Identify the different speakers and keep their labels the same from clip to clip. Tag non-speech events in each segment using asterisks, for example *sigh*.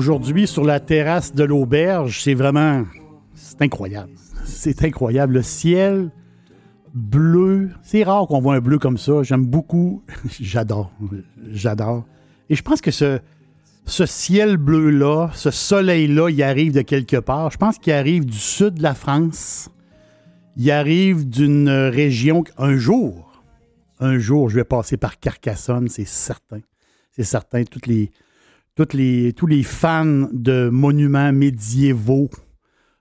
Speaker 1: Aujourd'hui, sur la terrasse de l'auberge, c'est vraiment. C'est incroyable. C'est incroyable. Le ciel bleu. C'est rare qu'on voit un bleu comme ça. J'aime beaucoup. *laughs* J'adore. J'adore. Et je pense que ce, ciel bleu-là, ce soleil-là, il arrive de quelque part. Je pense qu'il arrive du sud de la France. Il arrive d'une région. Un jour, un jour, je vais passer par Carcassonne, c'est certain. C'est certain. Toutes les toutes les, tous les fans de monuments médiévaux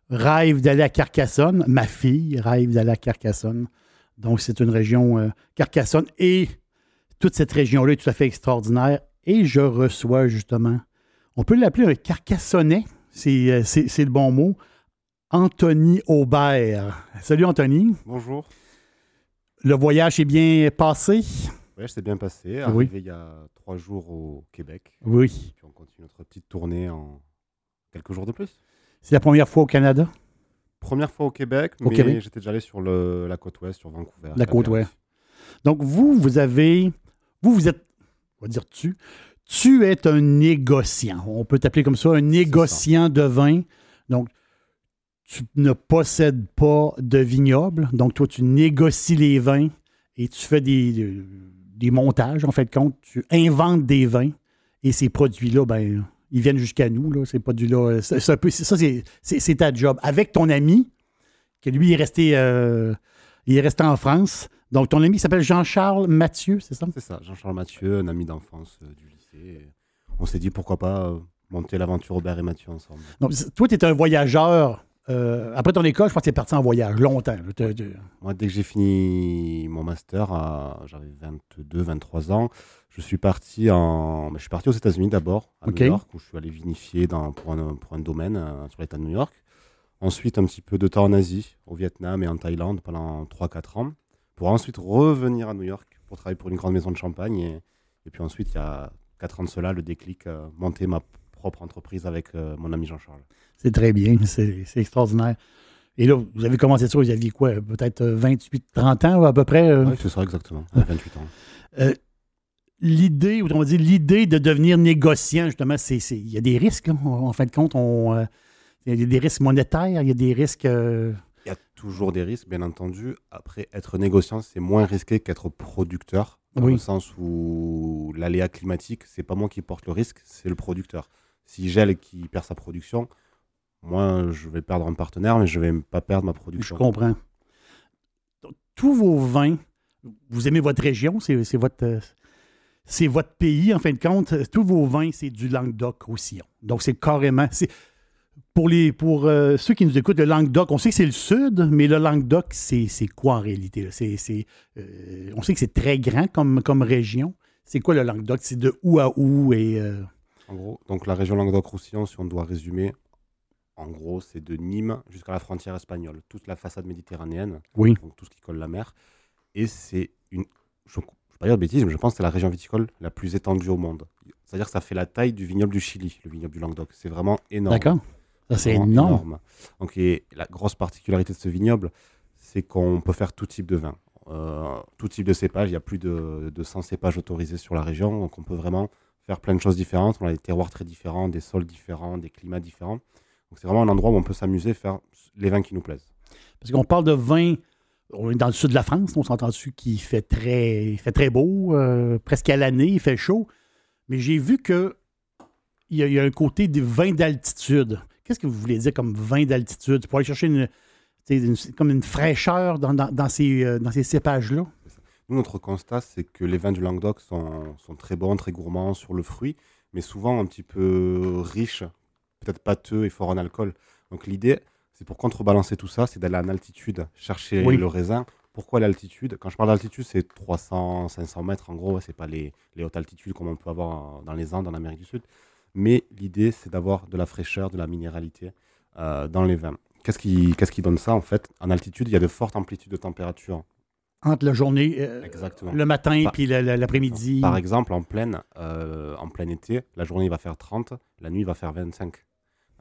Speaker 1: rêvent d'aller à Carcassonne. Ma fille rêve d'aller à Carcassonne. Donc, c'est une région euh, Carcassonne et toute cette région-là est tout à fait extraordinaire. Et je reçois justement, on peut l'appeler un Carcassonnais, c'est, euh, c'est, le bon mot, Anthony Aubert. Salut Anthony.
Speaker 2: Bonjour.
Speaker 1: Le voyage s'est bien passé?
Speaker 2: Voyage s'est bien passé. Arrivé il y a trois jours au Québec.
Speaker 1: Oui.
Speaker 2: Puis on continue notre petite tournée en quelques jours de plus.
Speaker 1: C'est la première fois au Canada?
Speaker 2: Première fois au Québec,
Speaker 1: Au
Speaker 2: mais j'étais déjà allé sur le, la côte ouest, sur Vancouver.
Speaker 1: La côte ouest. Donc, vous, vous avez. Vous, vous êtes. On va dire tu. Tu es un négociant. On peut t'appeler comme ça, un négociant de vin. Donc, tu ne possèdes pas de vignoble. Donc, toi, tu négocies les vins et tu fais des, des montages, en fait de compte. Tu inventes des vins et ces produits-là, ben, ils viennent jusqu'à nous. Là, ces produits-là. Un peu- ça, c'est- ta job. Avec ton ami, que lui est resté, euh, il est resté en France. Donc, ton ami s'appelle Jean-Charles Mathieu, c'est ça?
Speaker 2: C'est ça, Jean-Charles Mathieu, un ami d'enfance euh, du lycée. On s'est dit pourquoi pas euh, monter l'aventure Aubert et Mathieu ensemble.
Speaker 1: Donc, toi, tu es un voyageur. Euh, après ton école, je pense que tu es parti en voyage longtemps.
Speaker 2: Moi, dès que j'ai fini mon master, j'avais 22, 23 ans, je suis parti en, ben, je suis parti aux États-Unis d'abord, à. New York, où je suis allé vinifier dans, pour, un, pour un domaine euh, sur l'État de New York. Ensuite, un petit peu de temps en Asie, au Vietnam et en Thaïlande pendant 3-4 ans, pour ensuite revenir à New York pour travailler pour une grande maison de champagne. Et, et puis ensuite, il y a 4 ans de cela, le déclic, euh, monter ma propre entreprise avec euh, mon ami Jean-Charles.
Speaker 1: C'est très bien, c'est extraordinaire. Et là, vous avez commencé ça, vous aviez quoi, peut-être euh, 28, 30 ans à peu près? euh?
Speaker 2: Oui, c'est ça exactement, à 28 ans.
Speaker 1: Euh, l'idée, ou on dit l'idée de devenir négociant, justement, il y a des risques, hein, en, fin de compte. Euh, il y a des risques monétaires, il y a des risques. euh,
Speaker 2: Il y a toujours des risques, bien entendu. Après, être négociant, c'est moins risqué qu'être producteur. Dans
Speaker 1: Oui.
Speaker 2: le sens où l'aléa climatique, c'est pas moi qui porte le risque, c'est le producteur. Si gèle qui perd sa production, moi, je vais perdre un partenaire, mais je vais pas perdre ma
Speaker 1: je
Speaker 2: production.
Speaker 1: comprends. Donc, tous vos vins, vous aimez votre région, c'est, votre. c'est votre pays, en fin de compte. Tous vos vins, c'est du Languedoc-Roussillon. Donc, c'est carrément. Pour les, pour euh, ceux qui nous écoutent, le Languedoc, on sait que c'est le sud, mais le Languedoc, c'est, quoi en réalité? euh, on sait que c'est très grand comme, comme région. C'est quoi le Languedoc? C'est de où à où et. euh,
Speaker 2: En gros, donc la région Languedoc-Roussillon, si on doit résumer, en gros, c'est de Nîmes jusqu'à la frontière espagnole. Toute la façade méditerranéenne,
Speaker 1: Oui.
Speaker 2: donc tout ce qui colle la mer. Et c'est une. Je ne vais pas dire de bêtises, mais je pense que c'est la région viticole la plus étendue au monde. C'est-à-dire que ça fait la taille du vignoble du Chili, le vignoble du Languedoc. C'est vraiment énorme.
Speaker 1: D'accord? Ça, c'est énorme.
Speaker 2: Donc, et la grosse particularité de ce vignoble, c'est qu'on peut faire tout type de vin. Euh, tout type de cépage. Il y a plus de, de 100 cépages autorisés sur la région. Donc, on peut vraiment faire plein de choses différentes. On a des terroirs très différents, des sols différents, des climats différents. Donc, c'est vraiment un endroit où on peut s'amuser, faire les vins qui nous plaisent.
Speaker 1: Parce qu'on parle de vin, on est dans le sud de la France, on s'entend dessus qu'il fait très, il fait très beau, euh, presque à l'année, il fait chaud. Mais j'ai vu que il y, a, un côté des vins d'altitude. Qu'est-ce que vous voulez dire comme vin d'altitude? Pour aller chercher une, comme une fraîcheur dans ces, euh, dans ces cépages-là?
Speaker 2: Nous, notre constat, c'est que les vins du Languedoc sont, sont très bons, très gourmands sur le fruit, mais souvent un petit peu riches, peut-être pâteux et fort en alcool. Donc l'idée, c'est pour contrebalancer tout ça, c'est d'aller en altitude, chercher
Speaker 1: Oui.
Speaker 2: le raisin. Pourquoi l'altitude? Quand je parle d'altitude, c'est 300, 500 mètres en gros, c'est pas les, les hautes altitudes comme on peut avoir dans les Andes, en Amérique du Sud. Mais l'idée, c'est d'avoir de la fraîcheur, de la minéralité euh, dans les vins. Qu'est-ce qui, qu'est-ce qui donne ça en fait? En altitude, il y a de fortes amplitudes de température.
Speaker 1: Entre la journée, euh, le matin puis l'après-midi.
Speaker 2: Par exemple, en pleine, euh, en plein été, la journée il va faire 30, la nuit il va faire 25.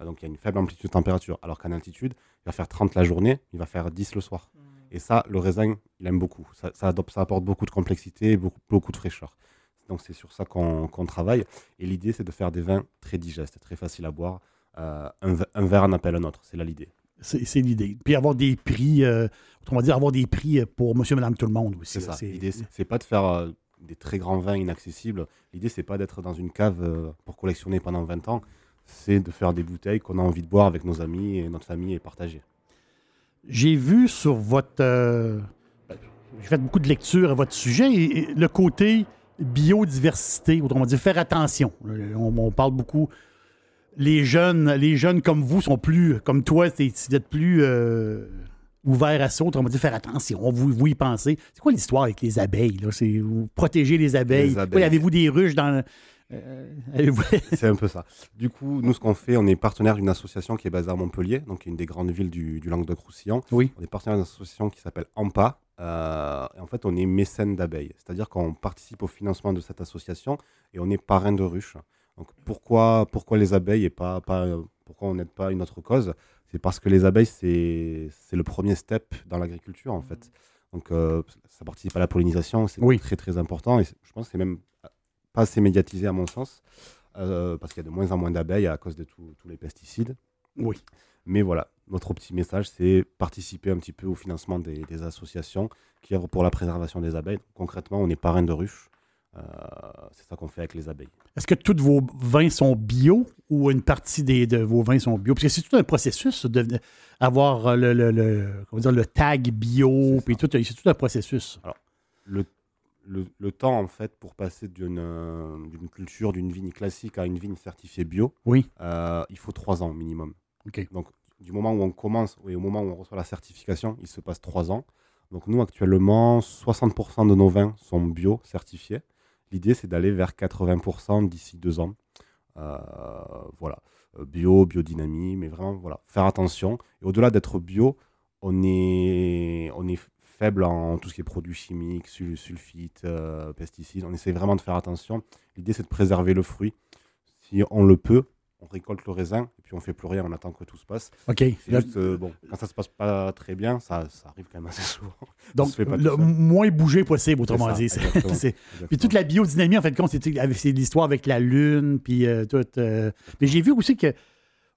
Speaker 2: Euh, Donc il y a une faible amplitude de température. Alors qu'en altitude, il va faire 30 la journée, il va faire 10 le soir. Et ça, le raisin, il aime beaucoup. Ça, ça, adopte- ça apporte beaucoup de complexité et beaucoup, beaucoup de fraîcheur. Donc c'est sur ça qu'on travaille. Et l'idée, c'est de faire des vins très digestes, très faciles à boire. Euh, un, un verre en appelle un autre, c'est là l'idée.
Speaker 1: C'est l'idée. Puis avoir des prix, euh, autrement dit, avoir des prix pour monsieur, madame, tout le monde aussi.
Speaker 2: C'est ça. L'idée, c'est pas de faire euh, des très grands vins inaccessibles. L'idée, c'est pas d'être dans une cave euh, pour collectionner pendant 20 ans. C'est de faire des bouteilles qu'on a envie de boire avec nos amis et notre famille et partager.
Speaker 1: J'ai vu sur votre. euh, J'ai fait beaucoup de lectures à votre sujet et, et le côté biodiversité, autrement dit, faire attention. On, on parle beaucoup. Les jeunes, les jeunes comme vous sont plus, comme toi, vous êtes plus euh, ouverts à ça, autrement dit, faire attention. Vous, vous y pensez. C'est quoi l'histoire avec les abeilles? Là? C'est vous protéger les abeilles.
Speaker 2: Les abeilles.
Speaker 1: Oui, Avez-vous des ruches dans. euh, avez-vous- *laughs*
Speaker 2: C'est un peu ça. Du coup, nous, ce qu'on fait, on est partenaire d'une association qui est basée à Montpellier, donc une des grandes villes du, du Languedoc-Roussillon.
Speaker 1: Oui.
Speaker 2: On est partenaire d'une association qui s'appelle AMPA. euh, et en fait, on est mécène d'abeilles. C'est-à-dire qu'on participe au financement de cette association et on est parrain de ruches. Donc pourquoi, pourquoi les abeilles et pas, pas euh, pourquoi on n'aide pas une autre cause? C'est parce que les abeilles, c'est le premier step dans l'agriculture, en fait. Donc euh, ça participe à la pollinisation, c'est
Speaker 1: Oui.
Speaker 2: très très important. Et je pense que c'est même pas assez médiatisé à mon sens, euh, parce qu'il y a de moins en moins d'abeilles à cause de tous les pesticides.
Speaker 1: Oui.
Speaker 2: Mais voilà, notre petit message, c'est participer un petit peu au financement des, des associations qui œuvrent pour la préservation des abeilles. Concrètement, on est parrain de ruches. Euh, c'est ça qu'on fait avec les abeilles.
Speaker 1: Est-ce que tous vos vins sont bio ou une partie des, de vos vins sont bio? Parce que c'est tout un processus de avoir euh, le, le, le- comment dire, le tag bio,
Speaker 2: C'est
Speaker 1: puis tout, c'est tout un processus.
Speaker 2: Le, le, le temps, en fait, pour passer d'une euh, d'une culture, d'une vigne classique à une vigne certifiée bio,
Speaker 1: Oui.
Speaker 2: euh, il faut trois ans minimum.
Speaker 1: OK.
Speaker 2: Donc, du moment où on commence et au moment où on reçoit la certification, il se passe trois ans. Donc, nous, actuellement, 60% de nos vins sont bio certifiés. L'idée, c'est d'aller vers 80% d'ici deux ans. Euh, voilà. Euh, Bio, biodynamie, mais vraiment, voilà, faire attention. Et au-delà d'être bio, on est, on est faible en tout ce qui est produits chimiques, sul- sulfites, euh, pesticides. On essaie vraiment de faire attention. L'idée, c'est de préserver le fruit. Si on le peut, on récolte le raisin et puis on fait plus rien, on attend que tout se passe.
Speaker 1: OK.
Speaker 2: Juste, euh, bon, quand ça se passe pas très bien, ça, ça arrive quand même assez souvent. *laughs*
Speaker 1: donc,
Speaker 2: se fait pas
Speaker 1: le moins bougé possible, autrement dit. *laughs* Puis toute la biodynamie, en fait, compte, c'est l'histoire avec la Lune, puis euh, tout. euh, Mais j'ai vu aussi que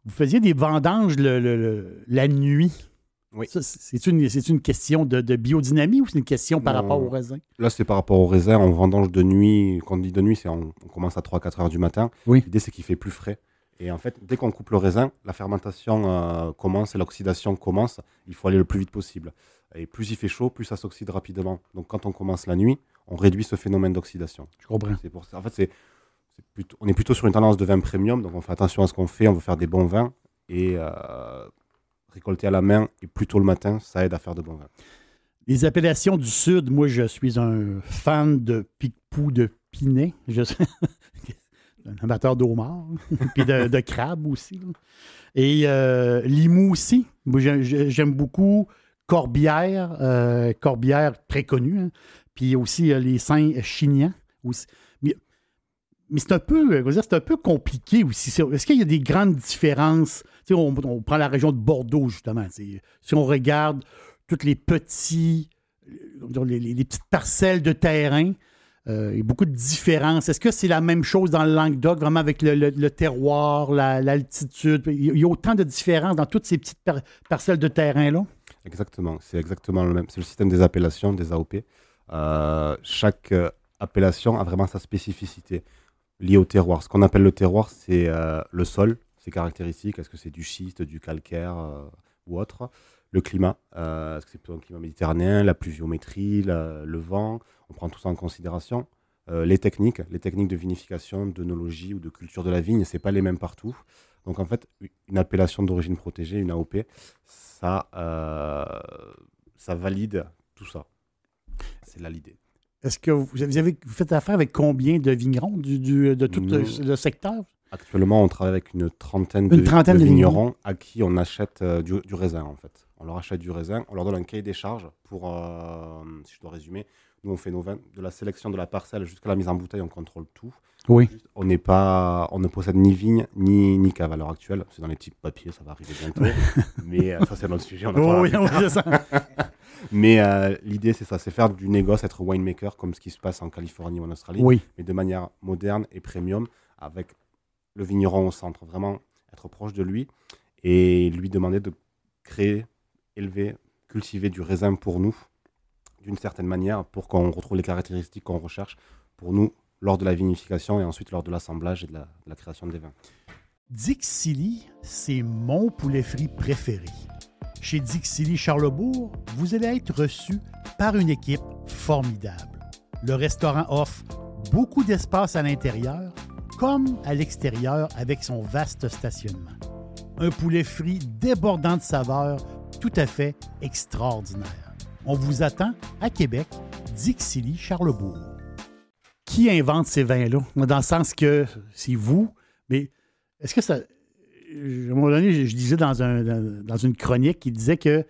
Speaker 1: vous faisiez des vendanges le- le- le- la nuit.
Speaker 2: Oui.
Speaker 1: C'est une, c'est une question de, de biodynamie ou c'est une question par
Speaker 2: Non.
Speaker 1: rapport au raisin?
Speaker 2: Là, c'est par rapport au raisin. On vendange de nuit. Quand on dit de nuit, c'est on, on commence à 3-4 heures du matin.
Speaker 1: Oui.
Speaker 2: L'idée, c'est qu'il fait plus frais. Et en fait, dès qu'on coupe le raisin, la fermentation euh, commence et l'oxydation commence. Il faut aller le plus vite possible. Et plus il fait chaud, plus ça s'oxyde rapidement. Donc, quand on commence la nuit, on réduit ce phénomène d'oxydation.
Speaker 1: Je comprends.
Speaker 2: C'est pour ça. En fait, c'est, c'est plutôt, on est plutôt sur une tendance de vin premium, donc on fait attention à ce qu'on fait. On veut faire des bons vins et euh, récolter à la main et plutôt le matin, ça aide à faire de bons vins.
Speaker 1: Les appellations du Sud, moi, je suis un fan de Picpoux de Pinet. Je suis un amateur d'homard, *laughs* puis de, de crabe aussi. Et euh, Limoux aussi. J'aime beaucoup Corbière, euh, Corbière très connu. hein. Puis aussi euh, les Saints chignans aussi. Mais, c'est un peu, c'est un peu compliqué aussi. Est-ce qu'il y a des grandes différences? On, prend la région de Bordeaux, justement. Si on regarde tous les petits, euh, les petites parcelles de terrain. Euh, il y a beaucoup de différences. Est-ce que c'est la même chose dans le Languedoc, vraiment avec le, terroir, la- l'altitude? il, y a, il y a autant de différences dans toutes ces petites par- parcelles de terrain-là?
Speaker 2: Exactement, c'est exactement le même. C'est le système des appellations, des AOP. Euh, chaque euh, appellation a vraiment sa spécificité. liées au terroir. Ce qu'on appelle le terroir, c'est le sol, ses caractéristiques. Est-ce que c'est du schiste, du calcaire ou autre? Le climat, euh, est-ce que c'est plutôt un climat méditerranéen, la pluviométrie, la- le vent On prend tout ça en considération. Euh, les techniques, les techniques de vinification, d'œnologie ou de culture de la vigne, c'est pas les mêmes partout. Donc en fait, une appellation d'origine protégée, une AOP, ça, euh, ça valide tout ça. C'est là l'idée.
Speaker 1: Est-ce que vous, vous avez, vous faites affaire avec combien de vignerons du, du- de tout le,
Speaker 2: Nous-
Speaker 1: le secteur?
Speaker 2: Actuellement, on travaille avec une trentaine de,
Speaker 1: trentaine de
Speaker 2: vignerons à qui on achète euh, du, du raisin en fait. On leur achète du raisin, on leur donne un cahier des charges pour, euh, si je dois résumer, nous on fait nos vins, de la sélection de la parcelle jusqu'à la mise en bouteille, on contrôle tout.
Speaker 1: Oui.
Speaker 2: On n'est pas, on ne possède ni vigne ni, ni cave à l'heure actuelle. C'est dans les petits papiers, ça va arriver bientôt. *laughs* Mais euh, ça c'est notre sujet. On
Speaker 1: Oh, oui, c'est ça. *laughs*
Speaker 2: Mais euh, l'idée c'est ça, c'est faire du négoce, être winemaker comme ce qui se passe en Californie ou en Australie
Speaker 1: Oui.
Speaker 2: mais de manière moderne et premium, avec le vigneron au centre, vraiment être proche de lui et lui demander de créer, élever, cultiver du raisin pour nous, d'une certaine manière, pour qu'on retrouve les caractéristiques qu'on recherche pour nous lors de la vinification et ensuite lors de l'assemblage et de la, création des vins.
Speaker 1: Dixili, c'est mon poulet frit préféré. Chez Dixili Charlebourg, vous allez être reçu par une équipe formidable. Le restaurant offre beaucoup d'espace à l'intérieur comme à l'extérieur avec son vaste stationnement. Un poulet frit débordant de saveurs tout à fait extraordinaire. On vous attend à Québec, Dixili Charlebourg. Qui invente ces vins-là? Dans le sens que c'est vous, mais est-ce que ça. À un moment donné, je, disais dans, un, dans, dans une chronique qui disait que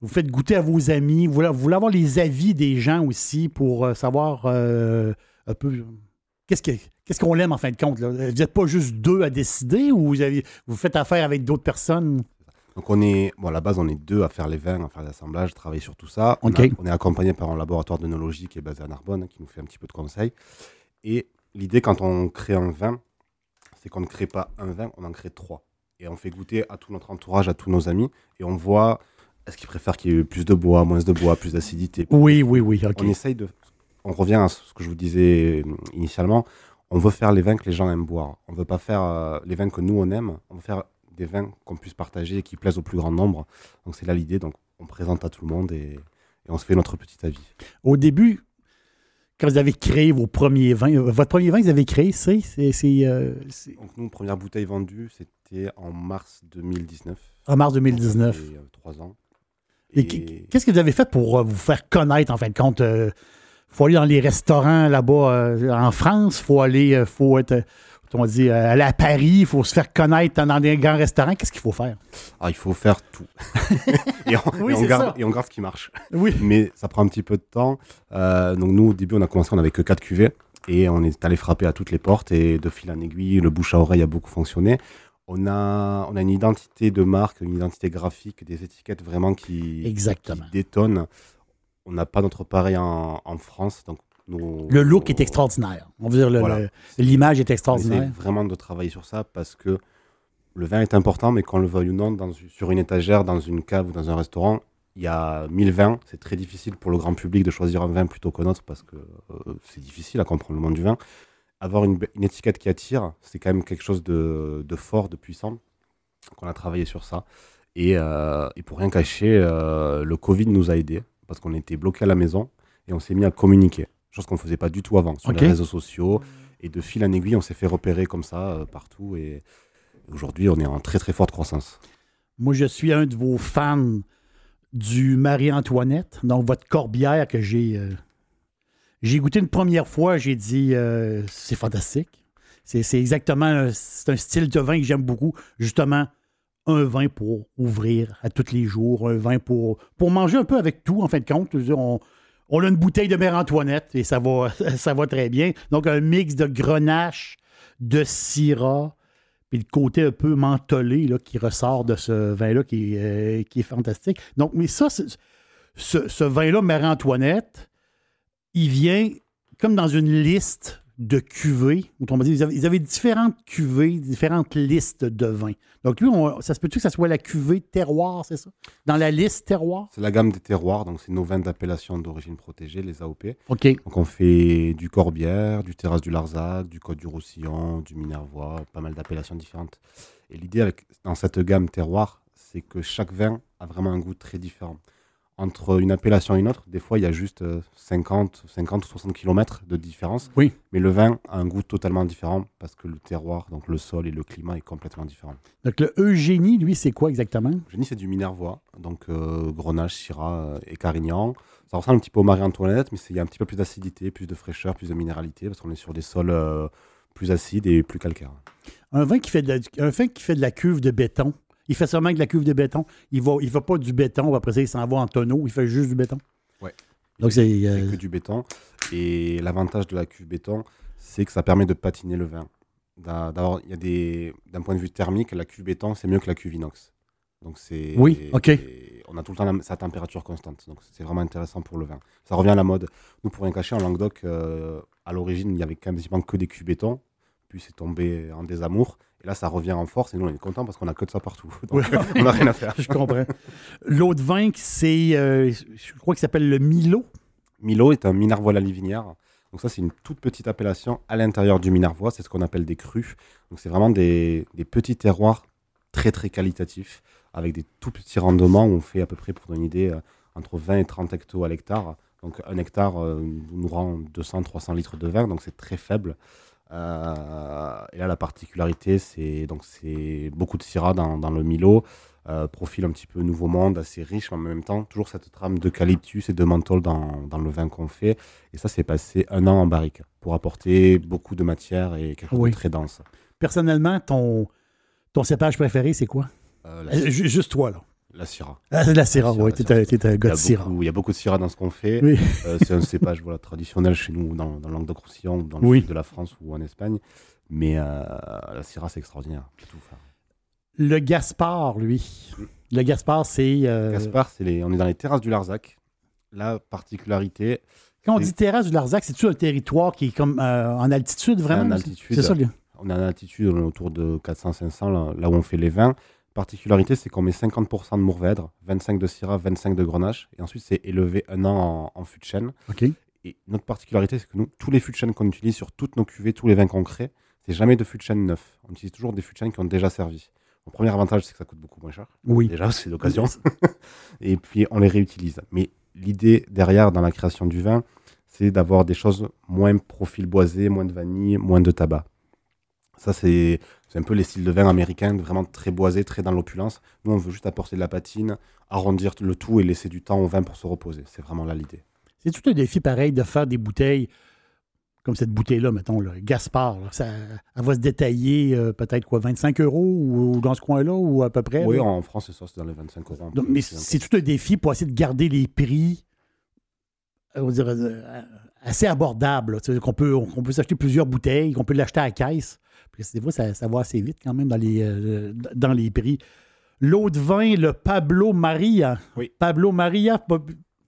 Speaker 1: vous faites goûter à vos amis, vous voulez, avoir les avis des gens aussi pour euh, savoir euh, un peu qu'est-ce que- qu'est-ce qu'on aime en fin de compte. Vous n'êtes pas juste deux à décider ou vous, avez, vous faites affaire avec d'autres personnes?
Speaker 2: Donc on est, bon à la base on est deux à faire les vins, à faire l'assemblage, travailler sur tout ça. On,
Speaker 1: Ok.
Speaker 2: a- on est accompagné par un laboratoire d'œnologie qui est basé à Narbonne, hein, qui nous fait un petit peu de conseils. Et l'idée quand on crée un vin, c'est qu'on ne crée pas un vin, on en crée trois. Et on fait goûter à tout notre entourage, à tous nos amis, et on voit est-ce qu'ils préfèrent qu'il y ait plus de bois, moins de bois, plus d'acidité.
Speaker 1: Oui, oui, oui.
Speaker 2: On essaye de. On revient à ce que je vous disais euh, initialement. On veut faire les vins que les gens aiment boire. On veut pas faire euh, les vins que nous on aime. On veut faire des vins qu'on puisse partager et qui plaisent au plus grand nombre. Donc c'est là l'idée. Donc on présente à tout le monde et, et on se fait notre petit avis.
Speaker 1: Au début, quand vous avez créé vos premiers vins, euh, votre premier vin que vous avez créé, c'est. c'est- c'est, euh,
Speaker 2: Donc nous, première bouteille vendue, c'était en mars 2019.
Speaker 1: en mars 2019.
Speaker 2: Ça fait, euh, trois ans.
Speaker 1: Et
Speaker 2: Et,
Speaker 1: qu- qu'est-ce que vous avez fait pour euh, vous faire connaître, en fin de compte? Il faut aller dans les restaurants là-bas euh, en France, il faut aller, faut être, on dit, euh, aller à Paris, il faut se faire connaître dans des grands restaurants. Qu'est-ce qu'il faut faire?
Speaker 2: ah, il faut faire tout. *laughs* et, on,
Speaker 1: Oui,
Speaker 2: et on
Speaker 1: c'est
Speaker 2: garde,
Speaker 1: ça.
Speaker 2: et on garde ce qui marche.
Speaker 1: Oui.
Speaker 2: mais ça prend un petit peu de temps. Euh, donc nous, au début, on a commencé, on n'avait que 4 cuvées et on est allé frapper à toutes les portes et de fil en aiguille, le bouche à oreille a beaucoup fonctionné. On a, on a une identité de marque, une identité graphique, des étiquettes vraiment qui,
Speaker 1: Exactement.
Speaker 2: qui détonnent. On n'a pas notre pareil en, en France. Donc nos-
Speaker 1: Le look est extraordinaire. On veut dire,
Speaker 2: Voilà.
Speaker 1: l'image est extraordinaire.
Speaker 2: vraiment de travailler sur ça parce que le vin est important, mais qu'on le veuille ou non, dans, sur une étagère, dans une cave ou dans un restaurant, il y a 1000 vins. C'est très difficile pour le grand public de choisir un vin plutôt qu'un autre parce que euh, c'est difficile à comprendre le monde du vin. Avoir une, étiquette qui attire, c'est quand même quelque chose de, de fort, de puissant. Donc on a travaillé sur ça. Et, euh, et pour rien cacher, euh, le Covid nous a aidés parce qu'on était bloqués à la maison et on s'est mis à communiquer. Chose qu'on ne faisait pas du tout avant sur les réseaux sociaux. Et de fil en aiguille, on s'est fait repérer comme ça euh, partout. Et aujourd'hui, on est en très très forte croissance.
Speaker 1: Moi, je suis un de vos fans du Marie-Antoinette, donc votre corbière que j'ai euh, j'ai goûté une première fois, j'ai dit euh, c'est fantastique. C'est exactement un, c'est un style de vin que j'aime beaucoup. Justement, un vin pour ouvrir à tous les jours, un vin pour, pour manger un peu avec tout, en fin de compte. On, on a une bouteille de Mère-Antoinette et ça va, *laughs* ça va très bien. Donc, un mix de grenache, de syrah, puis le côté un peu mentholé là, qui ressort de ce vin-là qui, est, euh, qui est fantastique. Donc, mais ça, ce, ce vin-là, Marie-Antoinette, il vient comme dans une liste de cuvées. Autrement dit, ils avaient, ils avaient différentes cuvées, différentes listes de vins. Donc, lui, on- ça se peut-tu que ça soit la cuvée terroir, c'est ça? Dans la liste terroir?
Speaker 2: C'est la gamme des terroirs, donc c'est nos vins d'appellation d'origine protégée, les AOP.
Speaker 1: OK.
Speaker 2: Donc on fait du Corbière, du Terrasse du Larzac, du Côte du Roussillon, du Minervois, pas mal d'appellations différentes. Et l'idée avec, dans cette gamme terroir, c'est que chaque vin a vraiment un goût très différent. Entre une appellation et une autre, des fois il y a juste euh, 50, 50 ou 60 km de différence.
Speaker 1: Oui.
Speaker 2: Mais le vin a un goût totalement différent parce que le terroir, donc le sol et le climat est complètement différent.
Speaker 1: Donc, le Eugénie, lui, c'est quoi exactement?
Speaker 2: Génie, c'est du Minervois, donc euh, Grenache, Syrah euh, et Carignan. Ça ressemble un petit peu au Marie-Antoinette, mais il y a un petit peu plus d'acidité, plus de fraîcheur, plus de minéralité, parce qu'on est sur des sols euh, plus acides et plus calcaires.
Speaker 1: Un vin qui fait de la, un vin qui fait de la cuve de béton. Il fait seulement de la cuve de béton. Il va, il va pas du béton, après ça, il s'en va en tonneau. Il fait juste du béton.
Speaker 2: Ouais.
Speaker 1: Donc, c'est. Euh,
Speaker 2: que du béton. Et l'avantage de la cuve béton, c'est que ça permet de patiner le vin. D'a- D'avoir, il y a des, d'un point de vue thermique, la cuve béton, c'est mieux que la cuve inox. Donc c'est.
Speaker 1: Oui, ok.
Speaker 2: on a tout le temps la- sa température constante. Donc c'est vraiment intéressant pour le vin. Ça revient à la mode. Nous, pour rien cacher, en Languedoc, euh, à l'origine, il y avait quasiment que des cuves béton. Puis c'est tombé en désamour. Et là, ça revient en force. Et nous, on est content parce qu'on a que de ça partout. *laughs* Donc, on n'a rien à faire. *laughs*
Speaker 1: je comprends. L'autre vin, c'est. euh, je crois qu'il s'appelle le Milo.
Speaker 2: Milo est un Minervois la Livinière. Donc ça, c'est une toute petite appellation à l'intérieur du Minervois. C'est ce qu'on appelle des crus. Donc c'est vraiment des, des petits terroirs très très qualitatifs avec des tout petits rendements où on fait à peu près, pour donner une idée, euh, entre 20 et 30 hectos à l'hectare. Donc un hectare euh, nous rend 200-300 litres de vin, donc c'est très faible. Euh, et là, la particularité, c'est donc c'est beaucoup de syrah dans, dans le Milo, euh, profil un petit peu nouveau monde, assez riche, mais en même temps, toujours cette trame d'eucalyptus et de menthol dans, dans le vin qu'on fait. Et ça, c'est passé un an en barrique pour apporter beaucoup de matière et quelque chose
Speaker 1: Oui.
Speaker 2: de très dense.
Speaker 1: Personnellement, ton, ton cépage préféré, c'est quoi?
Speaker 2: Euh,
Speaker 1: juste toi, là.
Speaker 2: La syrah.
Speaker 1: Ah, la Syrah, oui. T'es un, gars de
Speaker 2: a
Speaker 1: Syrah.
Speaker 2: il y a beaucoup de syrah dans ce qu'on fait.
Speaker 1: Oui.
Speaker 2: Euh, c'est un cépage voilà, traditionnel chez nous, dans, dans Languedoc-Roussillon, dans le
Speaker 1: Oui.
Speaker 2: sud de la France ou en Espagne. Mais euh, la syrah, c'est extraordinaire. tout.
Speaker 1: Le Gaspard, lui. Le Gaspard, c'est. euh,
Speaker 2: Gaspard, c'est les, on est dans les terrasses du Larzac. La particularité,
Speaker 1: Quand on dit terrasse du Larzac, c'est-tu un territoire qui est comme euh, en altitude, vraiment?
Speaker 2: en altitude.
Speaker 1: C'est ça,
Speaker 2: on est en altitude on est autour de 400-500, là, là où on fait les vins. Particularité, c'est qu'on met 50% de Mourvèdre, 25 de Syrah, 25 de Grenache. Et ensuite, c'est élevé un an en, en fût de chêne. Et notre particularité, c'est que nous, tous les fûts de chêne qu'on utilise sur toutes nos cuvées, tous les vins qu'on crée, c'est jamais de fûts de chêne neufs. On utilise toujours des fûts de chêne qui ont déjà servi. Le premier avantage, c'est que ça coûte beaucoup moins cher.
Speaker 1: Oui.
Speaker 2: Déjà, *laughs* c'est l'occasion. *laughs* et puis, on les réutilise. Mais l'idée derrière, dans la création du vin, c'est d'avoir des choses moins profil boisé, moins de vanille, moins de tabac. Ça, c'est c'est un peu les styles de vin américains, vraiment très boisés, très dans l'opulence. Nous, on veut juste apporter de la patine, arrondir le tout et laisser du temps au vin pour se reposer. C'est vraiment là l'idée.
Speaker 1: C'est tout un défi pareil de faire des bouteilles comme cette bouteille-là, mettons, là, Gaspard. là. Ça, elle va se détailler euh, peut-être quoi, 25 euros ou, ou dans ce coin-là ou à peu près.
Speaker 2: Oui,
Speaker 1: là?
Speaker 2: en France, c'est ça, c'est dans les 25 euros.
Speaker 1: Donc, mais
Speaker 2: c'est peu-
Speaker 1: c'est tout un défi pour essayer de garder les prix on dire, euh, assez sais, qu'on peut, qu'on peut s'acheter plusieurs bouteilles, qu'on peut l'acheter à la caisse. Parce que des fois, ça, ça va assez vite quand même dans les, euh, dans les prix. L'autre vin, le Pablo Maria.
Speaker 2: Oui.
Speaker 1: Pablo Maria,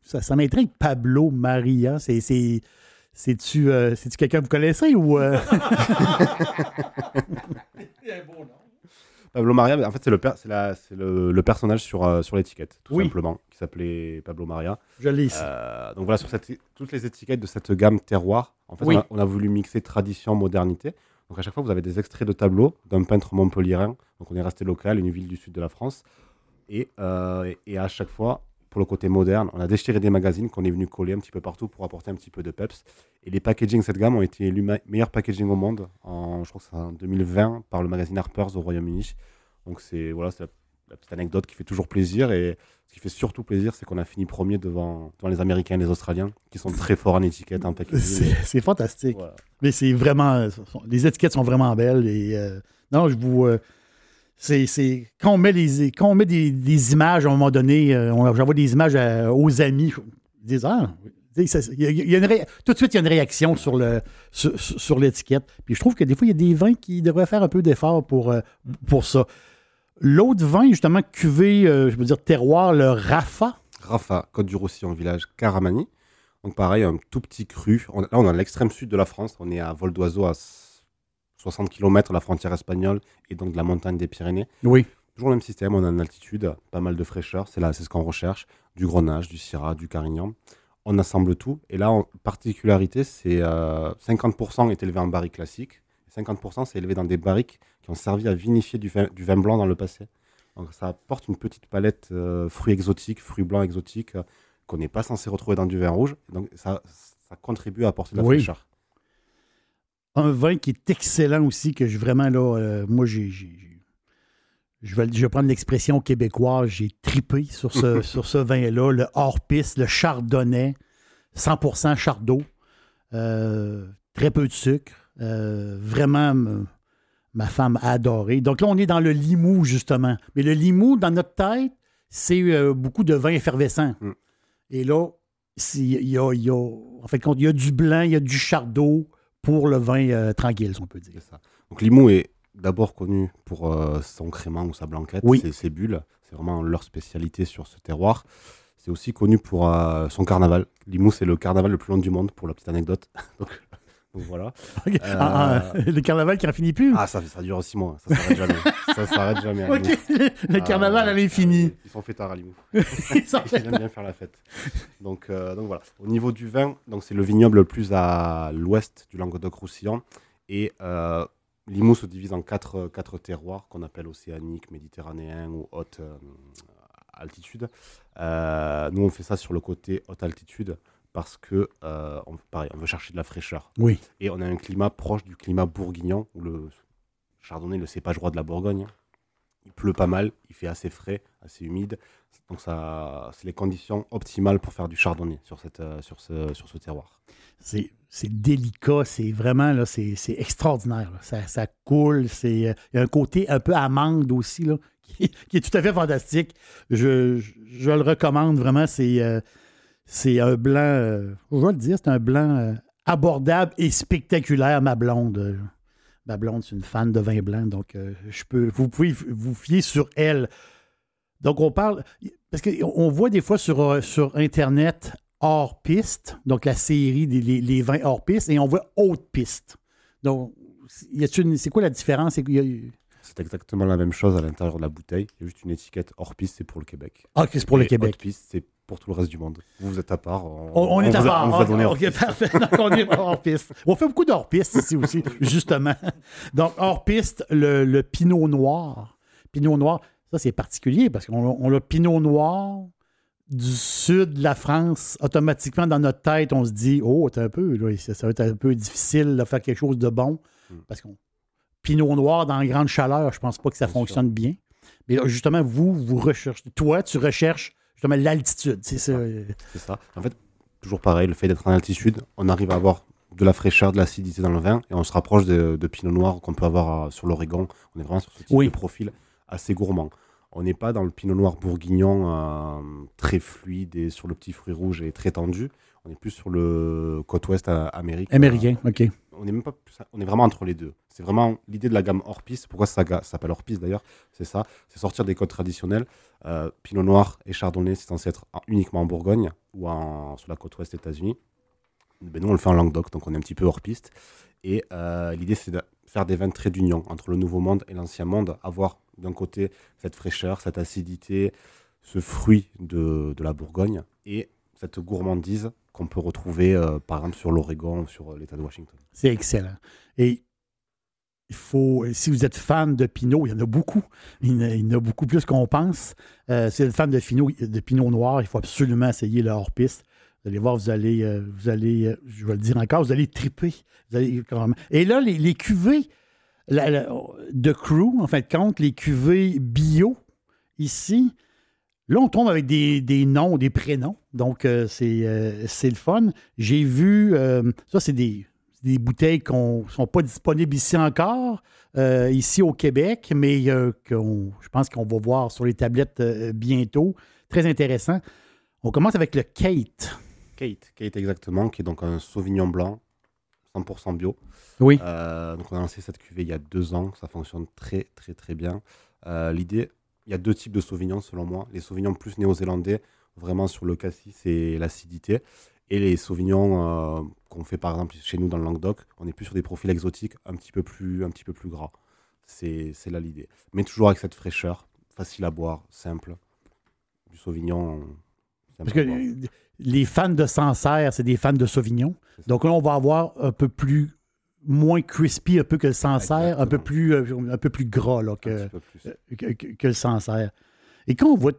Speaker 1: ça, ça m'intrigue, Pablo Maria. C'est, c'est, c'est-tu, euh, c'est-tu quelqu'un que vous connaissez ou. euh? *laughs*
Speaker 2: Pablo Maria, en fait, c'est le, per- la- le, le personnage sur, euh, sur l'étiquette, tout
Speaker 1: Oui.
Speaker 2: simplement, qui s'appelait Pablo Maria.
Speaker 1: Ici.
Speaker 2: Euh, donc voilà, sur cette- toutes les étiquettes de cette gamme terroir, en fait,
Speaker 1: Oui.
Speaker 2: on, a, on a voulu mixer tradition, modernité. Donc à chaque fois, vous avez des extraits de tableaux d'un peintre montpelliérain. Donc on est resté local, une ville du sud de la France. Et, euh, et à chaque fois, pour le côté moderne, on a déchiré des magazines qu'on est venu coller un petit peu partout pour apporter un petit peu de peps. Et les packaging de cette gamme ont été élus meilleur packaging au monde en, je crois que c'est en 2020 par le magazine Harper's au Royaume-Uni. Donc c'est voilà, c'est la, la petite anecdote qui fait toujours plaisir. Et ce qui fait surtout plaisir, c'est qu'on a fini premier devant, devant les Américains et les Australiens, qui sont très forts en étiquette, en packaging.
Speaker 1: C'est, c'est fantastique.
Speaker 2: Voilà.
Speaker 1: Mais c'est vraiment. Les étiquettes sont vraiment belles. Et, euh, non, je vous. euh, c'est, quand on met, les, quand on met des, des images, à un moment donné, euh, j'envoie des images à- aux amis. Ils Ah, tu sais, ça- il y a- il y a une ré- tout de suite, il y a une réaction sur, le, sur, sur- l'étiquette. Puis je trouve que des fois, il y a des vins qui devraient faire un peu d'effort pour, euh, pour ça. L'autre vin, justement, cuvée, euh, je veux dire, terroir, le Rafa.
Speaker 2: Rafa, Côte du Roussillon, village Caramani. Donc pareil, un tout petit cru. Là, on est à l'extrême sud de la France. On est à vol d'oiseau à 60 km la frontière espagnole et donc de la montagne des Pyrénées.
Speaker 1: Oui.
Speaker 2: Toujours le même système, on est en altitude, pas mal de fraîcheur, c'est là, c'est ce qu'on recherche, du grenache, du syrah, du carignan. On assemble tout, et là, en particularité, c'est euh, 50% est élevé en barrique classique, et 50% c'est élevé dans des barriques qui ont servi à vinifier du vin, du vin blanc dans le passé. Donc ça apporte une petite palette euh, fruits exotiques, fruits blancs exotiques, euh, qu'on n'est pas censé retrouver dans du vin rouge, donc ça, ça contribue à apporter de la
Speaker 1: Oui.
Speaker 2: fraîcheur.
Speaker 1: Un vin qui est excellent aussi, que je vraiment, là, euh, moi, j'ai. Je vais, je vais prendre l'expression québécoise, j'ai tripé sur ce, *laughs* sur ce vin-là, le hors-piste, le chardonnay, 100% chardot, euh, très peu de sucre, euh, vraiment, ma femme a adoré. Donc là, on est dans le Limoux, justement. Mais le Limoux, dans notre tête, c'est euh, beaucoup de vin effervescent.
Speaker 2: Mm.
Speaker 1: Et là, il y a, il y a- en fait, il y a du blanc, il y a du chardot pour le vin euh, tranquille, si on peut dire.
Speaker 2: Ça. Donc Limoux est d'abord connu pour euh, son crément ou sa blanquette,
Speaker 1: Oui.
Speaker 2: ses, ses bulles. C'est vraiment leur spécialité sur ce terroir. C'est aussi connu pour euh, son carnaval. Limoux, c'est le carnaval le plus long du monde, pour la petite anecdote. *laughs* donc, donc voilà. *laughs*
Speaker 1: Ah, ah, le carnaval qui n'en finit plus.
Speaker 2: Ah, ça, ça dure six mois. Ça s'arrête jamais. *laughs* ça s'arrête jamais.
Speaker 1: Le
Speaker 2: Ah,
Speaker 1: carnaval à l'infini.
Speaker 2: Ils sont fêtards à Limoux. *laughs*
Speaker 1: Ils
Speaker 2: aiment bien faire la fête. Donc, euh, donc voilà. Au niveau du vin, donc c'est le vignoble le plus à l'ouest du Languedoc-Roussillon. Et euh, Limoux se divise en quatre, quatre terroirs qu'on appelle océanique, méditerranéen ou haute euh, altitude. Euh, nous, on fait ça sur le côté haute altitude parce que, euh, on, pareil, on veut chercher de la fraîcheur.
Speaker 1: Oui.
Speaker 2: Et on a un climat proche du climat bourguignon, où le chardonnay, le cépage roi de la Bourgogne. Il pleut pas mal, il fait assez frais, assez humide. Donc ça, c'est les conditions optimales pour faire du chardonnay sur, cette, euh, sur, ce, sur ce terroir.
Speaker 1: C'est délicat, c'est vraiment là, c'est c'est extraordinaire. là. Ça, ça coule, c'est euh, il y a un côté un peu amande aussi là, *laughs* qui, qui est tout à fait fantastique. Je, je, je le recommande vraiment. C'est euh, c'est un blanc, euh, je vais le dire, c'est un blanc euh, abordable et spectaculaire. Ma blonde, euh, ma blonde, c'est une fan de vin blanc, donc euh, je peux, vous pouvez vous fier sur elle. Donc on parle parce qu'on voit des fois sur, euh, internet hors piste, donc la série des les, vins hors piste, et on voit haute piste. Donc, c'est quoi la différence? C'est
Speaker 2: exactement la même chose à l'intérieur de la bouteille. Il y a juste une étiquette hors piste, c'est pour le Québec.
Speaker 1: Ah, c'est pour le
Speaker 2: Et
Speaker 1: Québec.
Speaker 2: haute piste, c'est pour tout le reste du monde. Vous, êtes à part. On,
Speaker 1: On, on est à
Speaker 2: a-
Speaker 1: part.
Speaker 2: on vous a donné hors
Speaker 1: Ok,
Speaker 2: piste.
Speaker 1: parfait. Donc, on est hors piste. On fait beaucoup d'hors piste ici aussi, *laughs* justement. Donc, hors piste, le, le pinot noir. Pinot noir, ça, c'est particulier parce qu'on a, pinot noir du sud de la France. Automatiquement, dans notre tête, on se dit Oh, t'es un peu, là, ça, ça va être un peu difficile de faire quelque chose de bon.
Speaker 2: Hmm.
Speaker 1: Parce qu'on. Pinot noir dans grande chaleur, je pense pas que ça fonctionne bien. Mais là, justement, vous, vous recherchez. Toi, tu recherches justement l'altitude. C'est ça.
Speaker 2: C'est ça. En fait, toujours pareil, le fait d'être en altitude, on arrive à avoir de la fraîcheur, de l'acidité dans le vin, et on se rapproche de, de Pinot Noir qu'on peut avoir euh, sur l'Oregon. On est vraiment sur ce type
Speaker 1: Oui.
Speaker 2: de profil assez gourmand. On n'est pas dans le Pinot Noir bourguignon euh, très fluide et sur le petit fruit rouge et très tendu. On est plus sur le côte ouest euh, américain.
Speaker 1: Américain, OK.
Speaker 2: On est même pas on est vraiment entre les deux. C'est vraiment l'idée de la gamme hors piste. Pourquoi ça, s'appelle hors piste d'ailleurs? C'est ça, c'est sortir des codes traditionnels. Euh, Pinot Noir et Chardonnay, c'est censé être en- uniquement en Bourgogne ou en, sur la côte ouest des États-Unis. Ben, nous, on le fait en Languedoc, donc on est un petit peu hors piste. Et euh, l'idée, c'est de faire des vins très d'union entre le Nouveau Monde et l'Ancien Monde, avoir d'un côté cette fraîcheur, cette acidité, ce fruit de, de la Bourgogne et cette gourmandise qu'on peut retrouver euh, par exemple sur l'Oregon ou sur euh, l'État de Washington.
Speaker 1: C'est excellent. Et il faut, si vous êtes fan de Pinot, il y en a beaucoup. Il y en a, beaucoup plus qu'on pense. Euh, si vous êtes fan de Pinot, Noir, il faut absolument essayer le hors-piste. Vous allez voir, vous allez, vous allez je vais le dire encore, vous allez triper. Et là, les, les cuvées de Crew, en fin de compte, les cuvées bio, ici, là, on tombe avec des, des noms, des prénoms. Donc, euh, c'est euh, c'est le fun. J'ai vu, euh, ça, c'est des, des bouteilles qui ne sont pas disponibles ici encore, ici au Québec, mais qu'on- je pense qu'on va voir sur les tablettes bientôt. Très intéressant. On commence avec le Kate.
Speaker 2: Kate, Kate exactement, qui est donc un Sauvignon blanc, 100% bio.
Speaker 1: Oui.
Speaker 2: Donc on a lancé cette cuvée il y a deux ans, ça fonctionne très très très bien. L'idée, il y a deux types de Sauvignon selon moi. Les Sauvignons plus néo-zélandais, vraiment sur le cassis et l'acidité. Et les sauvignons euh, qu'on fait par exemple chez nous dans le Languedoc, on est plus sur des profils exotiques un petit peu plus, un petit peu plus gras. C'est c'est là l'idée. Mais toujours avec cette fraîcheur, facile à boire, simple. Du sauvignon.
Speaker 1: Parce que
Speaker 2: boire.
Speaker 1: les fans de Sancerre, c'est des fans de Sauvignon. Donc là, on va avoir un peu plus moins crispy un peu que le Sancerre, un peu plus euh, un peu plus gras là, que,
Speaker 2: petit peu plus.
Speaker 1: euh, que, que- que le Sancerre. Et quand on voit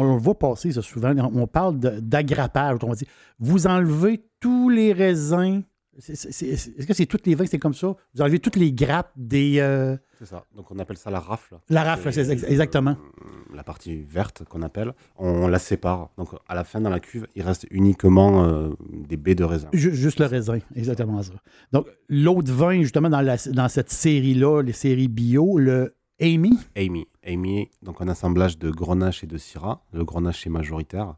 Speaker 1: on le voit passer ça souvent, on parle d'agrappage. On dit vous enlevez tous les raisins. Est-ce que c'est tous les vins, c'est comme ça? Vous enlevez toutes les grappes des. euh,
Speaker 2: C'est ça. Donc on appelle ça la rafle.
Speaker 1: la rafle, c'est ex- exactement.
Speaker 2: euh, la partie verte qu'on appelle, on la sépare. Donc à la fin dans la cuve, il reste uniquement euh, des baies de raisin.
Speaker 1: Ju- Juste le raisin, exactement ça. Donc, l'autre vin, justement, dans, la- dans cette série-là, les séries bio, le Amy.
Speaker 2: Amy. Amy, donc un assemblage de grenache et de syrah. Le grenache est majoritaire.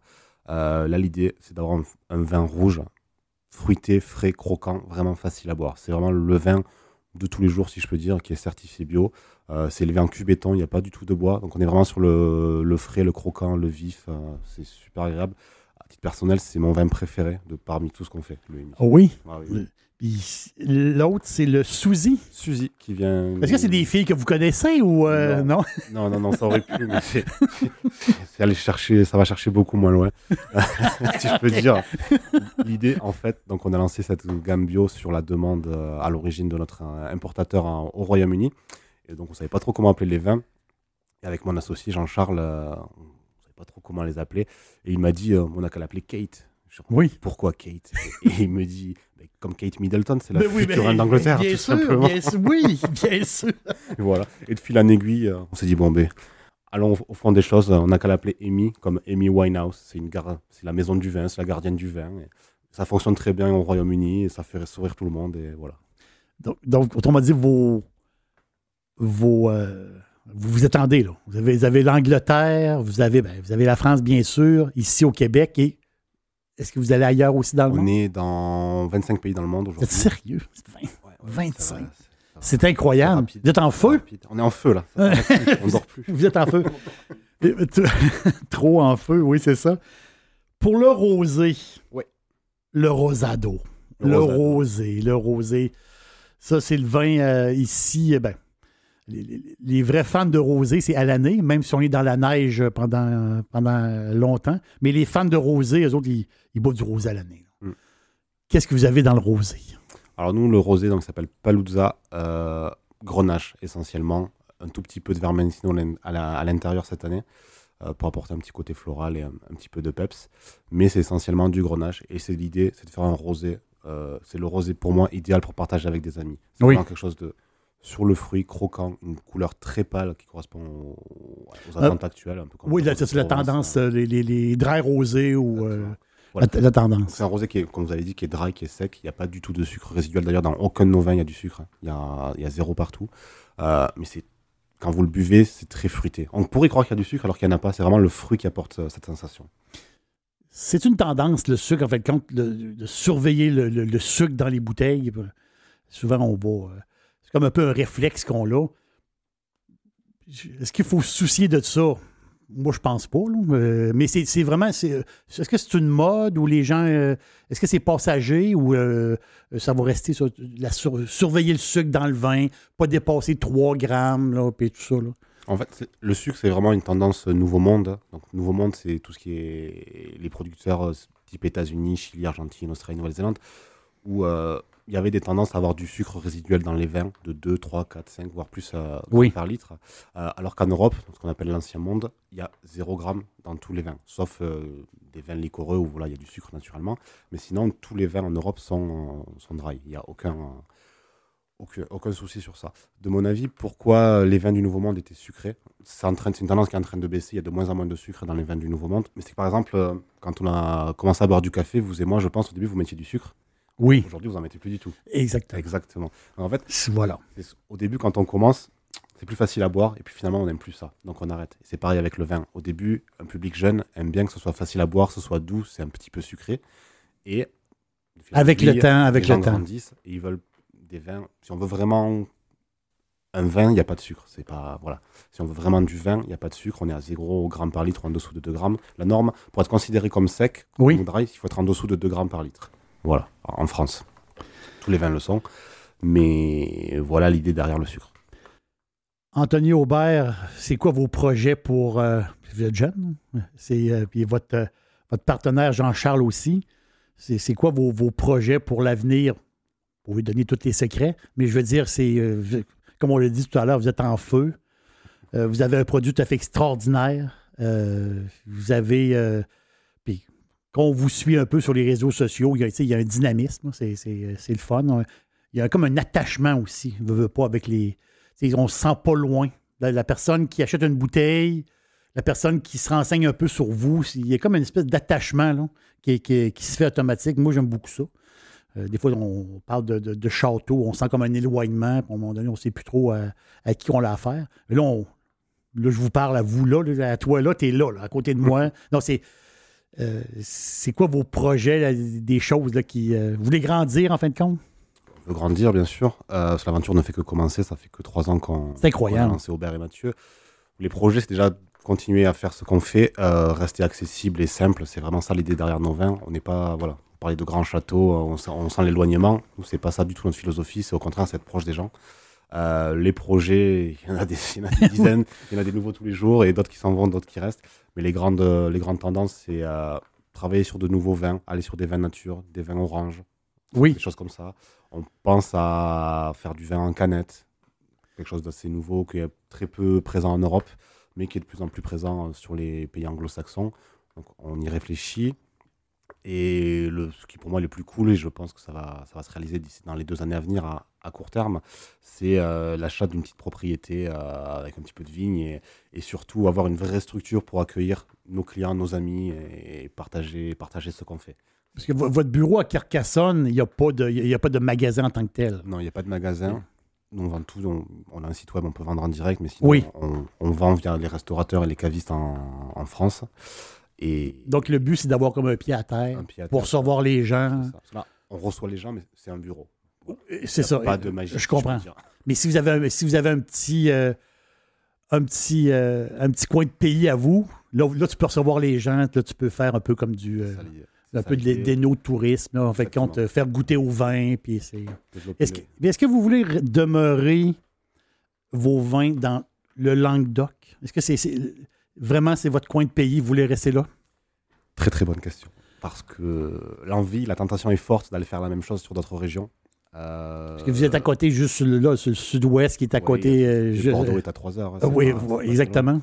Speaker 2: Euh, là, l'idée, c'est d'avoir un, un vin rouge, fruité, frais, croquant, vraiment facile à boire. C'est vraiment le vin de tous les jours, si je peux dire, qui est certifié bio. Euh, c'est élevé en cube béton, il n'y a pas du tout de bois. Donc on est vraiment sur le, le frais, le croquant, le vif. euh, c'est super agréable. À titre personnel, c'est mon vin préféré de parmi tout ce qu'on fait. Le Amy.
Speaker 1: oui.
Speaker 2: Ah oui.
Speaker 1: Puis l'autre, c'est le Suzy.
Speaker 2: Suzy qui vient.
Speaker 1: Est-ce que c'est des filles que vous connaissez ou euh, non?
Speaker 2: Non, *laughs* non, non, ça aurait pu, mais c'est aller chercher, ça va chercher beaucoup moins loin. *laughs* si je peux dire. L'idée, en fait, donc on a lancé cette gamme bio sur la demande euh, à l'origine de notre euh, importateur en- au Royaume-Uni. Et donc on savait pas trop comment appeler les vins. Et avec mon associé Jean-Charles, on savait pas trop comment les appeler. Et il m'a dit, on a qu'à l'appeler Kate.
Speaker 1: Oui.
Speaker 2: Pourquoi Kate *laughs* Et il me dit, mais comme Kate Middleton, c'est la
Speaker 1: oui,
Speaker 2: future reine d'Angleterre,
Speaker 1: bien
Speaker 2: tout
Speaker 1: sûr,
Speaker 2: simplement.
Speaker 1: bien sûr, oui, *laughs* bien sûr.
Speaker 2: Et voilà. Et de fil en aiguille, euh, on s'est dit, bon, ben, allons au, fond des choses. On n'a qu'à l'appeler Amy, comme Amy Winehouse. C'est une gar- c'est la maison du vin, c'est la gardienne du vin. Et ça fonctionne très bien au Royaume-Uni et ça fait sourire tout le monde. Et voilà.
Speaker 1: Donc, donc autrement dit, vos. vos euh, vous vous attendez, là. Vous avez, vous avez l'Angleterre, vous avez, ben, vous avez la France, bien sûr, ici au Québec. Et est-ce que vous allez ailleurs aussi dans le
Speaker 2: On
Speaker 1: monde?
Speaker 2: est dans 25 pays dans le monde
Speaker 1: Vous
Speaker 2: aujourd'hui.
Speaker 1: êtes sérieux?
Speaker 2: Ouais, ouais,
Speaker 1: 25.
Speaker 2: ça va, ça va.
Speaker 1: C'est incroyable.
Speaker 2: rapide.
Speaker 1: Vous êtes en feu?
Speaker 2: rapide. On est en feu, là. On dort plus. *laughs*
Speaker 1: Vous êtes en feu. *laughs* Trop en feu, oui, c'est ça. Pour le rosé,
Speaker 2: Ouais.
Speaker 1: le rosado. Le,
Speaker 2: Le rosado.
Speaker 1: rosé, le rosé. Ça, c'est le vin euh, ici. euh, Ben, les, les- les vrais fans de rosé, c'est à l'année, même si on est dans la neige pendant, pendant longtemps. Mais les fans de rosé, eux autres, ils, ils boivent du rosé à l'année.
Speaker 2: Mm.
Speaker 1: Qu'est-ce que vous avez dans le rosé?
Speaker 2: Alors nous, le rosé donc s'appelle Paluzza euh, Grenache essentiellement, un tout petit peu de Vermentino à l'intérieur cette année euh, pour apporter un petit côté floral et un, un petit peu de peps, mais c'est essentiellement du Grenache et c'est l'idée, c'est de faire un rosé. euh, c'est le rosé pour moi idéal pour partager avec des amis. C'est
Speaker 1: Oui.
Speaker 2: vraiment quelque chose de sur le fruit croquant, une couleur très pâle qui correspond aux, aux
Speaker 1: Euh,
Speaker 2: attentes actuelles, un peu comme
Speaker 1: Oui, c'est la tendance,
Speaker 2: hein.
Speaker 1: euh, les, les, les dry rosés ou euh,
Speaker 2: Voilà.
Speaker 1: la, la tendance.
Speaker 2: C'est un rosé qui est, comme vous avez dit, qui est dry, qui est sec. Il n'y a pas du tout de sucre résiduel. D'ailleurs, dans aucun de nos vins, il y a du sucre. Il y a, il y a zéro partout. Euh, mais c'est quand vous le buvez, c'est très fruité. On pourrait croire qu'il y a du sucre alors qu'il n'y en a pas. C'est vraiment le fruit qui apporte euh, cette sensation.
Speaker 1: C'est une tendance, le sucre, en fait, quand de, de surveiller le, le- le sucre dans les bouteilles. Euh, Souvent, on boit. Comme un peu un réflexe qu'on a. Est-ce qu'il faut se soucier de ça? Moi, je pense pas. Euh, mais c'est vraiment. euh, Est-ce que c'est une mode où les gens. euh, Est-ce que c'est passager ou ça va rester sur la sur- surveiller le sucre dans le vin, pas dépasser 3 grammes, là, puis tout ça. Là?
Speaker 2: En fait, le sucre, c'est vraiment une tendance nouveau monde. Donc, nouveau monde, c'est tout ce qui est les producteurs type États-Unis, Chili, Argentine, Australie, Nouvelle-Zélande, où il y avait des tendances à avoir du sucre résiduel dans les vins de 2, 3, 4, 5, voire plus euh,
Speaker 1: Oui.
Speaker 2: par litre. Euh, alors qu'en Europe, dans ce qu'on appelle l'ancien monde, il y a 0 gramme dans tous les vins, sauf euh, des vins liquoreux où voilà, il y a du sucre naturellement. Mais sinon, tous les vins en Europe sont, sont dry. Il n'y a aucun, aucun, aucun souci sur ça. De mon avis, pourquoi les vins du Nouveau Monde étaient sucrés? C'est une tendance qui est en train de baisser. Il y a de moins en moins de sucre dans les vins du Nouveau Monde. Mais c'est que par exemple, quand on a commencé à boire du café, vous et moi, je pense, au début, vous mettiez du sucre.
Speaker 1: Oui,
Speaker 2: Aujourd'hui, vous en mettez plus du tout.
Speaker 1: exactement.
Speaker 2: Exactement. En fait,
Speaker 1: Voilà.
Speaker 2: au début, quand on commence, c'est plus facile à boire. Et puis finalement, on n'aime plus ça. Donc on arrête. C'est pareil avec le vin. Au début, un public jeune aime bien que ce soit facile à boire, que ce soit doux, c'est un petit peu sucré. Et
Speaker 1: Avec le temps, avec le
Speaker 2: et ils veulent des vins. Si on veut vraiment un vin, il n'y a pas de sucre. C'est pas voilà. Si on veut vraiment du vin, il n'y a pas de sucre. On est à 0 grammes par litre, en dessous de 2 grammes. La norme, pour être considéré comme sec,
Speaker 1: Oui.
Speaker 2: dry, il faut être en dessous de 2 grammes par litre. Voilà, en France. Tous les vins le sont. Mais voilà l'idée derrière le sucre.
Speaker 1: Anthony Aubert, c'est quoi vos projets pour. euh, vous êtes jeune, c'est, euh, votre, partenaire Jean-Charles aussi. C'est, quoi vos, projets pour l'avenir? Vous pouvez donner tous les secrets, mais je veux dire, c'est. euh, comme on l'a dit tout à l'heure, vous êtes en feu. Vous avez un produit tout à fait extraordinaire. Vous avez. Euh, puis, quand on vous suit un peu sur les réseaux sociaux, il y a, un dynamisme, c'est, c'est le fun. Il y a comme un attachement aussi, je veux pas, avec les. On se sent pas loin. La, la personne qui achète une bouteille, la personne qui se renseigne un peu sur vous, il y a comme une espèce d'attachement qui, se fait automatique. Moi, j'aime beaucoup ça. Euh, des fois, on parle de, château, on sent comme un éloignement, puis à un moment donné, on ne sait plus trop à, à qui on a affaire. Mais là, je vous parle à vous, là, à toi, là, tu es là, à côté de moi. Non, c'est. Euh, c'est quoi vos projets, là, des choses là, qui. euh, vous voulez grandir en fin de compte?
Speaker 2: On veut grandir, bien sûr. Euh, parce que L'aventure ne fait que commencer. Ça fait que trois ans qu'on a lancé Aubert et Mathieu. Les projets, c'est déjà continuer à faire ce qu'on fait, euh, rester accessible et simple. C'est vraiment ça l'idée derrière nos vins. On n'est pas, voilà, on parlait de grands châteaux, on sent, on sent l'éloignement. Nous, c'est pas ça du tout notre philosophie. C'est au contraire, c'est être proche des gens. Euh, les projets, il y en a des, il y en a des dizaines, *laughs* il y en a des nouveaux tous les jours et d'autres qui s'en vont, d'autres qui restent. Mais les grandes, les grandes tendances, c'est euh, travailler sur de nouveaux vins, aller sur des vins nature, des vins oranges,
Speaker 1: Oui.
Speaker 2: des choses comme ça. On pense à faire du vin en canette, quelque chose d'assez nouveau qui est très peu présent en Europe, mais qui est de plus en plus présent euh, sur les pays anglo-saxons. Donc on y réfléchit. Et le, ce qui pour moi est le plus cool, et je pense que ça va, ça va se réaliser d'ici dans les deux années à venir à, à court terme, c'est euh, l'achat d'une petite propriété euh, avec un petit peu de vigne et, et surtout avoir une vraie structure pour accueillir nos clients, nos amis et, partager, partager ce qu'on fait.
Speaker 1: Parce que vo- votre bureau à Carcassonne, il n'y a, pas de- il y a pas de magasin en tant que tel.
Speaker 2: Non, il n'y a pas de magasin. Nous, on vend tout. On, on a un site web, on peut vendre en direct, mais sinon,
Speaker 1: Oui.
Speaker 2: on, on vend via les restaurateurs et les cavistes en, en France. Et
Speaker 1: Donc, le but, c'est d'avoir comme un pied à terre
Speaker 2: un pied à
Speaker 1: pour
Speaker 2: terre.
Speaker 1: recevoir les gens.
Speaker 2: ça. Là, on reçoit les gens, mais c'est un bureau.
Speaker 1: C'est ça.
Speaker 2: Pas de magie.
Speaker 1: Je comprends. Mais si vous avez un, si vous avez un petit, euh, un, petit, euh, un petit coin de pays à vous, là, là, tu peux recevoir les gens. Là, tu peux faire un peu comme du. euh, un peu de déno de tourisme. là, en fait, compte, euh, faire goûter au vin. Puis c'est. Est-ce que, est-ce que vous voulez re- demeurer vos vins dans le Languedoc? Est-ce que c'est c'est- vraiment c'est votre coin de pays? Vous voulez rester là?
Speaker 2: Très très bonne question. Parce que l'envie, la tentation est forte d'aller faire la même chose sur d'autres régions. Euh,
Speaker 1: Parce que vous êtes à côté, juste sur le, là, sur le sud-ouest, qui est à
Speaker 2: oui,
Speaker 1: côté. euh,
Speaker 2: et
Speaker 1: je-
Speaker 2: Bordeaux est à 3 heures. hein,
Speaker 1: oui,
Speaker 2: pas-
Speaker 1: exactement.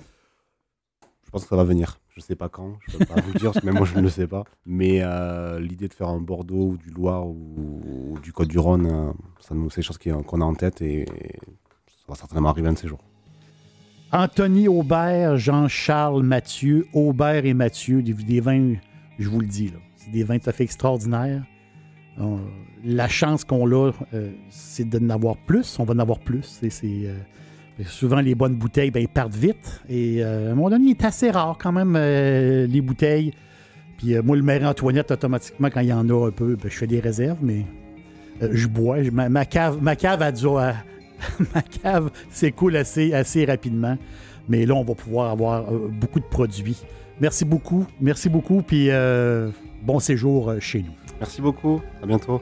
Speaker 2: Je pense que ça va venir. Je sais pas quand, je peux pas vous dire, *laughs* même moi je ne le sais pas. Mais euh, l'idée de faire un Bordeaux ou du Loire ou, ou du Côte-du-Rhône, euh, ça nous, c'est des choses qu'on a en tête et ça va certainement arriver un de ces jours.
Speaker 1: Anthony Aubert, Jean-Charles Mathieu, Aubert et Mathieu, des, des vins, je vous le dis, là, c'est des vins tout à fait extraordinaires. La chance qu'on a, euh, c'est de n'avoir plus. On va en avoir plus. C'est, euh, souvent, les bonnes bouteilles, ben, ils partent vite. Et euh, à un moment donné, il est assez rare quand même, euh, les bouteilles. Puis moi, le Marie-Antoinette, automatiquement, quand il y en a un peu, ben, je fais des réserves, mais je bois. Ma, cave, ma cave a *laughs* ma cave s'écoule assez, assez rapidement. Mais là, on va pouvoir avoir beaucoup de produits. Merci beaucoup. Merci beaucoup. Puis bon séjour euh, chez nous.
Speaker 2: Merci beaucoup, à bientôt.